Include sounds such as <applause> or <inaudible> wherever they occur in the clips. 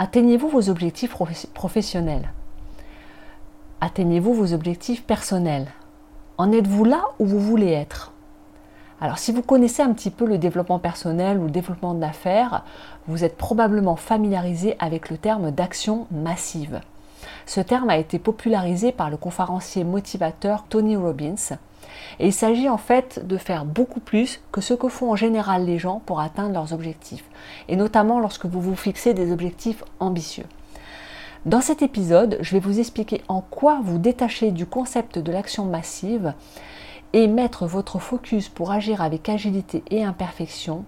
Atteignez-vous vos objectifs professionnels. Atteignez-vous vos objectifs personnels. En êtes-vous là où vous voulez être? Alors si vous connaissez un petit peu le développement personnel ou le développement d'affaires, vous êtes probablement familiarisé avec le terme d'action massive. Ce terme a été popularisé par le conférencier motivateur Tony Robbins et il s'agit en fait de faire beaucoup plus que ce que font en général les gens pour atteindre leurs objectifs, et notamment lorsque vous vous fixez des objectifs ambitieux. Dans cet épisode, je vais vous expliquer en quoi vous détacher du concept de l'action massive et mettre votre focus pour agir avec agilité et imperfection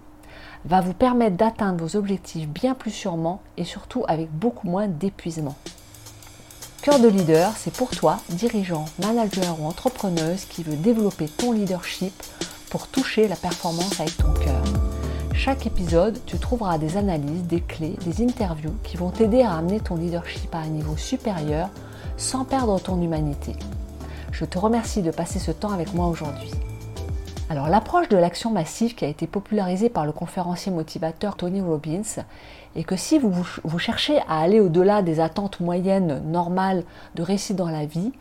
va vous permettre d'atteindre vos objectifs bien plus sûrement et surtout avec beaucoup moins d'épuisement. Cœur de leader, c'est pour toi, dirigeant, manager ou entrepreneuse qui veut développer ton leadership pour toucher la performance avec ton cœur. Chaque épisode, tu trouveras des analyses, des clés, des interviews qui vont t'aider à amener ton leadership à un niveau supérieur sans perdre ton humanité. Je te remercie de passer ce temps avec moi aujourd'hui. Alors l'approche de l'action massive qui a été popularisée par le conférencier motivateur Tony Robbins est que si vous, cherchez à aller au-delà des attentes moyennes normales de réussite dans la vie,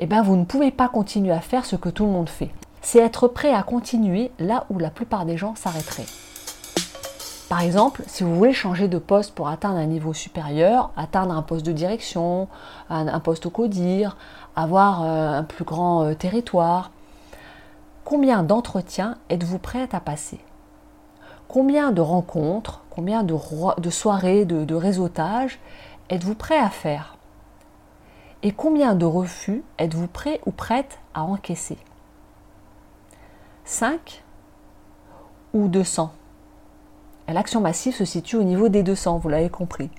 eh bien vous ne pouvez pas continuer à faire ce que tout le monde fait. C'est être prêt à continuer là où la plupart des gens s'arrêteraient. Par exemple, si vous voulez changer de poste pour atteindre un niveau supérieur, atteindre un poste de direction, un, poste au codir, avoir euh, un plus grand euh, territoire, combien d'entretiens êtes-vous prêt à passer? Combien de rencontres, combien de, soirées, de, de réseautage êtes-vous prêt à faire? Et combien de refus êtes-vous prêt ou prête à encaisser? 5 ou 200 L'action massive se situe au niveau des 200, vous l'avez compris.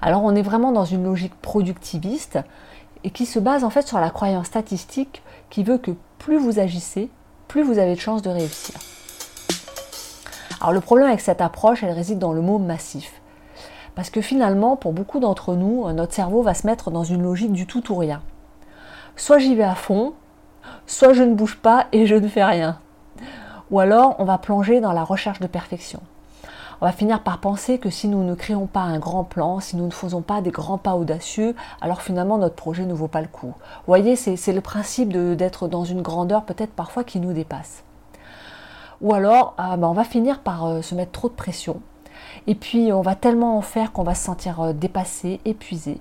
Alors on est vraiment dans une logique productiviste et qui se base en fait sur la croyance statistique qui veut que plus vous agissez, plus vous avez de chances de réussir. Alors le problème avec cette approche, elle réside dans le mot massif. Parce que finalement, pour beaucoup d'entre nous, notre cerveau va se mettre dans une logique du tout ou rien. Soit j'y vais à fond, soit je ne bouge pas et je ne fais rien ou alors on va plonger dans la recherche de perfection. On va finir par penser que si nous ne créons pas un grand plan, si nous ne faisons pas des grands pas audacieux, alors finalement notre projet ne vaut pas le coup. Vous voyez, c'est le principe d'être dans une grandeur peut-être parfois qui nous dépasse. Ou alors, ah, ben, on va finir par euh, se mettre trop de pression. Et puis, on va tellement en faire qu'on va se sentir euh, dépassé, épuisé.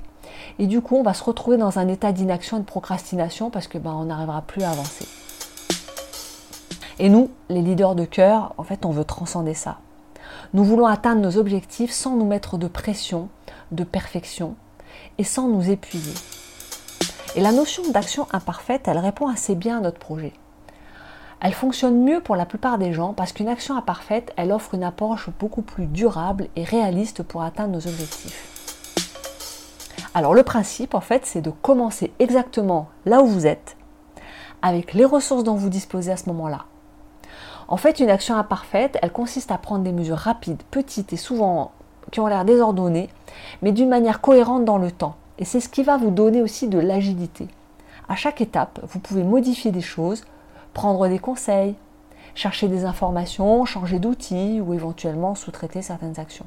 Et du coup, on va se retrouver dans un état d'inaction et de procrastination parce que ben, on n'arrivera plus à avancer. Et nous, les leaders de cœur, en fait, on veut transcender ça. Nous voulons atteindre nos objectifs sans nous mettre de pression, de perfection et sans nous épuiser. Et la notion d'action imparfaite, elle répond assez bien à notre projet. Elle fonctionne mieux pour la plupart des gens parce qu'une action imparfaite, elle offre une approche beaucoup plus durable et réaliste pour atteindre nos objectifs. Alors le principe, en fait, c'est de commencer exactement là où vous êtes, avec les ressources dont vous disposez à ce moment-là. En fait, une action imparfaite, elle consiste à prendre des mesures rapides, petites et souvent qui ont l'air désordonnées, mais d'une manière cohérente dans le temps. Et c'est ce qui va vous donner aussi de l'agilité. À chaque étape, vous pouvez modifier des choses, prendre des conseils, chercher des informations, changer d'outils ou éventuellement sous-traiter certaines actions.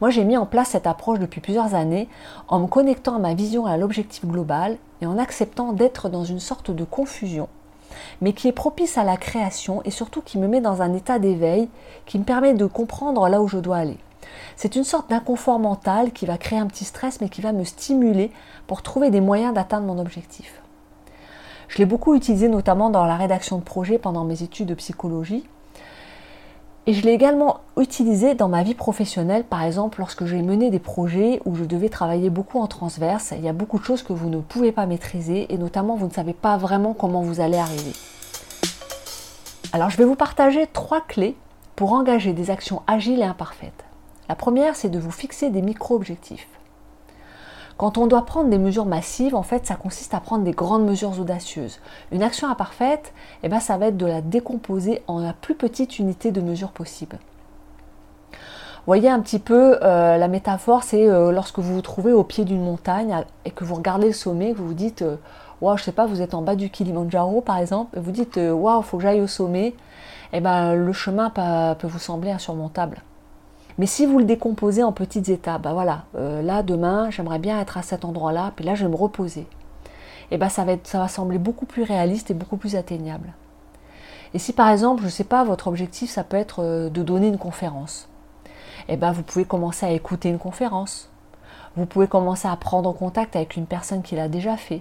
Moi, j'ai mis en place cette approche depuis plusieurs années en me connectant à ma vision et à l'objectif global et en acceptant d'être dans une sorte de confusion mais qui est propice à la création et surtout qui me met dans un état d'éveil qui me permet de comprendre là où je dois aller. C'est une sorte d'inconfort mental qui va créer un petit stress mais qui va me stimuler pour trouver des moyens d'atteindre mon objectif. Je l'ai beaucoup utilisé notamment dans la rédaction de projets pendant mes études de psychologie et je l'ai également utilisé dans ma vie professionnelle, par exemple lorsque j'ai mené des projets où je devais travailler beaucoup en transverse. Il y a beaucoup de choses que vous ne pouvez pas maîtriser et notamment vous ne savez pas vraiment comment vous allez arriver. Alors je vais vous partager trois clés pour engager des actions agiles et imparfaites. La première, c'est de vous fixer des micro-objectifs. Quand on doit prendre des mesures massives, en fait, ça consiste à prendre des grandes mesures audacieuses. Une action imparfaite, eh ben, ça va être de la décomposer en la plus petite unité de mesure possible. Voyez un petit peu euh, la métaphore, c'est euh, lorsque vous vous trouvez au pied d'une montagne et que vous regardez le sommet, vous vous dites, euh, waouh, je sais pas, vous êtes en bas du Kilimanjaro par exemple, et vous dites, waouh, faut que j'aille au sommet, et eh ben le chemin peut vous sembler insurmontable. Mais si vous le décomposez en petites étapes, bah voilà, euh, là demain j'aimerais bien être à cet endroit-là, puis là je vais me reposer. Et eh ben ça va, sembler beaucoup plus réaliste et beaucoup plus atteignable. Et si par exemple, je ne sais pas, votre objectif ça peut être euh, de donner une conférence, et eh ben vous pouvez commencer à écouter une conférence. Vous pouvez commencer à prendre contact avec une personne qui l'a déjà fait.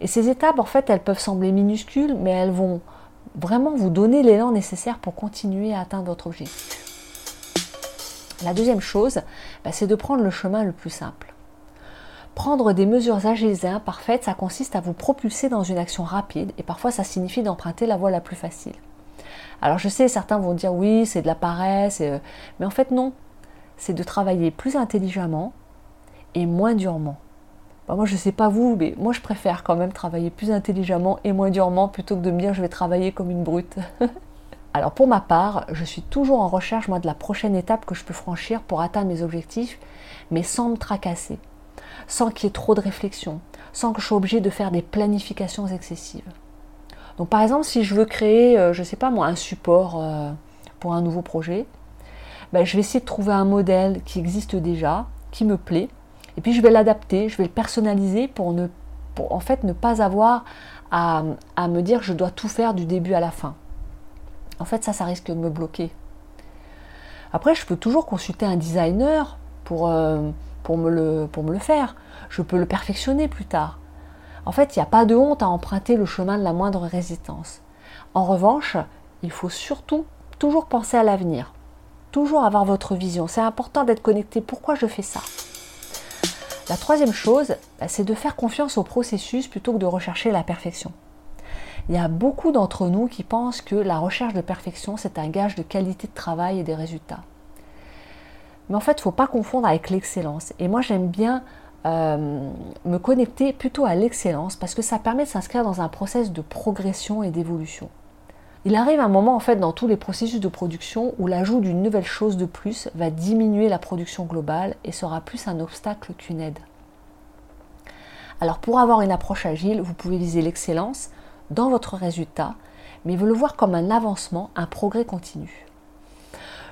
Et ces étapes, en fait, elles peuvent sembler minuscules, mais elles vont vraiment vous donner l'élan nécessaire pour continuer à atteindre votre objectif. La deuxième chose, bah, c'est de prendre le chemin le plus simple. Prendre des mesures agiles et imparfaites, ça consiste à vous propulser dans une action rapide et parfois ça signifie d'emprunter la voie la plus facile. Alors je sais, certains vont dire oui, c'est de la paresse, euh, mais en fait non. C'est de travailler plus intelligemment et moins durement. Bah, moi je ne sais pas vous, mais moi je préfère quand même travailler plus intelligemment et moins durement plutôt que de me dire je vais travailler comme une brute. <laughs> Alors pour ma part, je suis toujours en recherche moi de la prochaine étape que je peux franchir pour atteindre mes objectifs, mais sans me tracasser, sans qu'il y ait trop de réflexion, sans que je sois obligée de faire des planifications excessives. Donc par exemple, si je veux créer, euh, je ne sais pas moi, un support euh, pour un nouveau projet, ben, je vais essayer de trouver un modèle qui existe déjà, qui me plaît, et puis je vais l'adapter, je vais le personnaliser pour ne pour en fait ne pas avoir à, à me dire je dois tout faire du début à la fin. En fait, ça, ça risque de me bloquer. Après, je peux toujours consulter un designer pour, euh, me, le, pour me le faire. Je peux le perfectionner plus tard. En fait, il n'y a pas de honte à emprunter le chemin de la moindre résistance. En revanche, il faut surtout toujours penser à l'avenir. Toujours avoir votre vision. C'est important d'être connecté. Pourquoi je fais ça? La troisième chose, bah, c'est de faire confiance au processus plutôt que de rechercher la perfection. Il y a beaucoup d'entre nous qui pensent que la recherche de perfection, c'est un gage de qualité de travail et des résultats. Mais en fait, il ne faut pas confondre avec l'excellence. Et moi, j'aime bien euh, me connecter plutôt à l'excellence parce que ça permet de s'inscrire dans un process de progression et d'évolution. Il arrive un moment en fait dans tous les processus de production où l'ajout d'une nouvelle chose de plus va diminuer la production globale et sera plus un obstacle qu'une aide. Alors pour avoir une approche agile, vous pouvez viser l'excellence dans votre résultat, mais veut le voir comme un avancement, un progrès continu.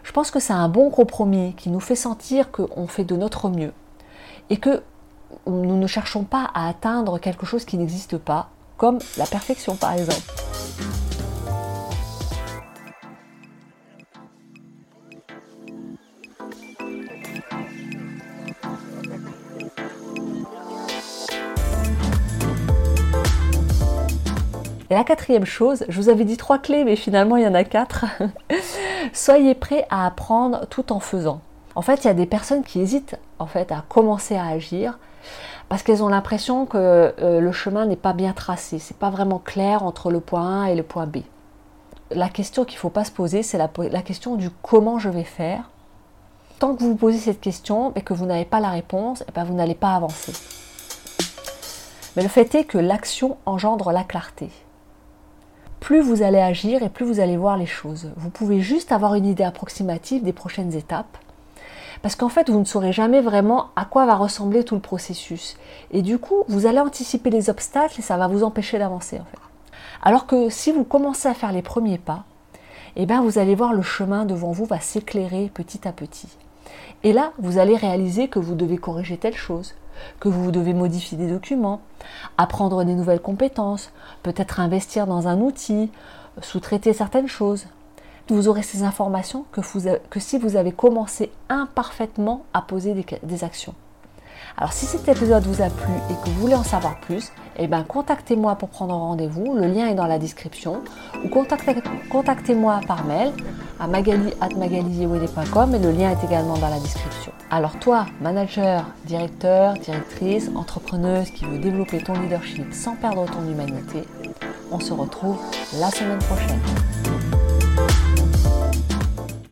Je pense que c'est un bon compromis qui nous fait sentir qu'on fait de notre mieux et que nous ne cherchons pas à atteindre quelque chose qui n'existe pas, comme la perfection par exemple. Et la quatrième chose, je vous avais dit trois clés, mais finalement il y en a quatre. <laughs> Soyez prêts à apprendre tout en faisant. En fait, il y a des personnes qui hésitent en fait à commencer à agir parce qu'elles ont l'impression que euh, le chemin n'est pas bien tracé, c'est pas vraiment clair entre le point A et le point B. La question qu'il ne faut pas se poser, c'est la, question du comment je vais faire. Tant que vous vous posez cette question et que vous n'avez pas la réponse, eh ben, vous n'allez pas avancer. Mais le fait est que l'action engendre la clarté plus vous allez agir et plus vous allez voir les choses. Vous pouvez juste avoir une idée approximative des prochaines étapes. Parce qu'en fait, vous ne saurez jamais vraiment à quoi va ressembler tout le processus. Et du coup, vous allez anticiper les obstacles et ça va vous empêcher d'avancer en. Alors que si vous commencez à faire les premiers pas, eh bien vous allez voir le chemin devant vous va s'éclairer petit à petit. Et là, vous allez réaliser que vous devez corriger telle chose, que vous devez modifier des documents, apprendre des nouvelles compétences, peut-être investir dans un outil, sous-traiter certaines choses. Vous aurez ces informations que, si vous avez commencé imparfaitement à poser des actions. Alors si cet épisode vous a plu et que vous voulez en savoir plus, eh ben, contactez-moi pour prendre rendez-vous. Le lien est dans la description. Ou contactez-moi par mail à magali.magali.com et le lien est également dans la description. Alors toi, manager, directeur, directrice, entrepreneuse qui veut développer ton leadership sans perdre ton humanité, on se retrouve la semaine prochaine.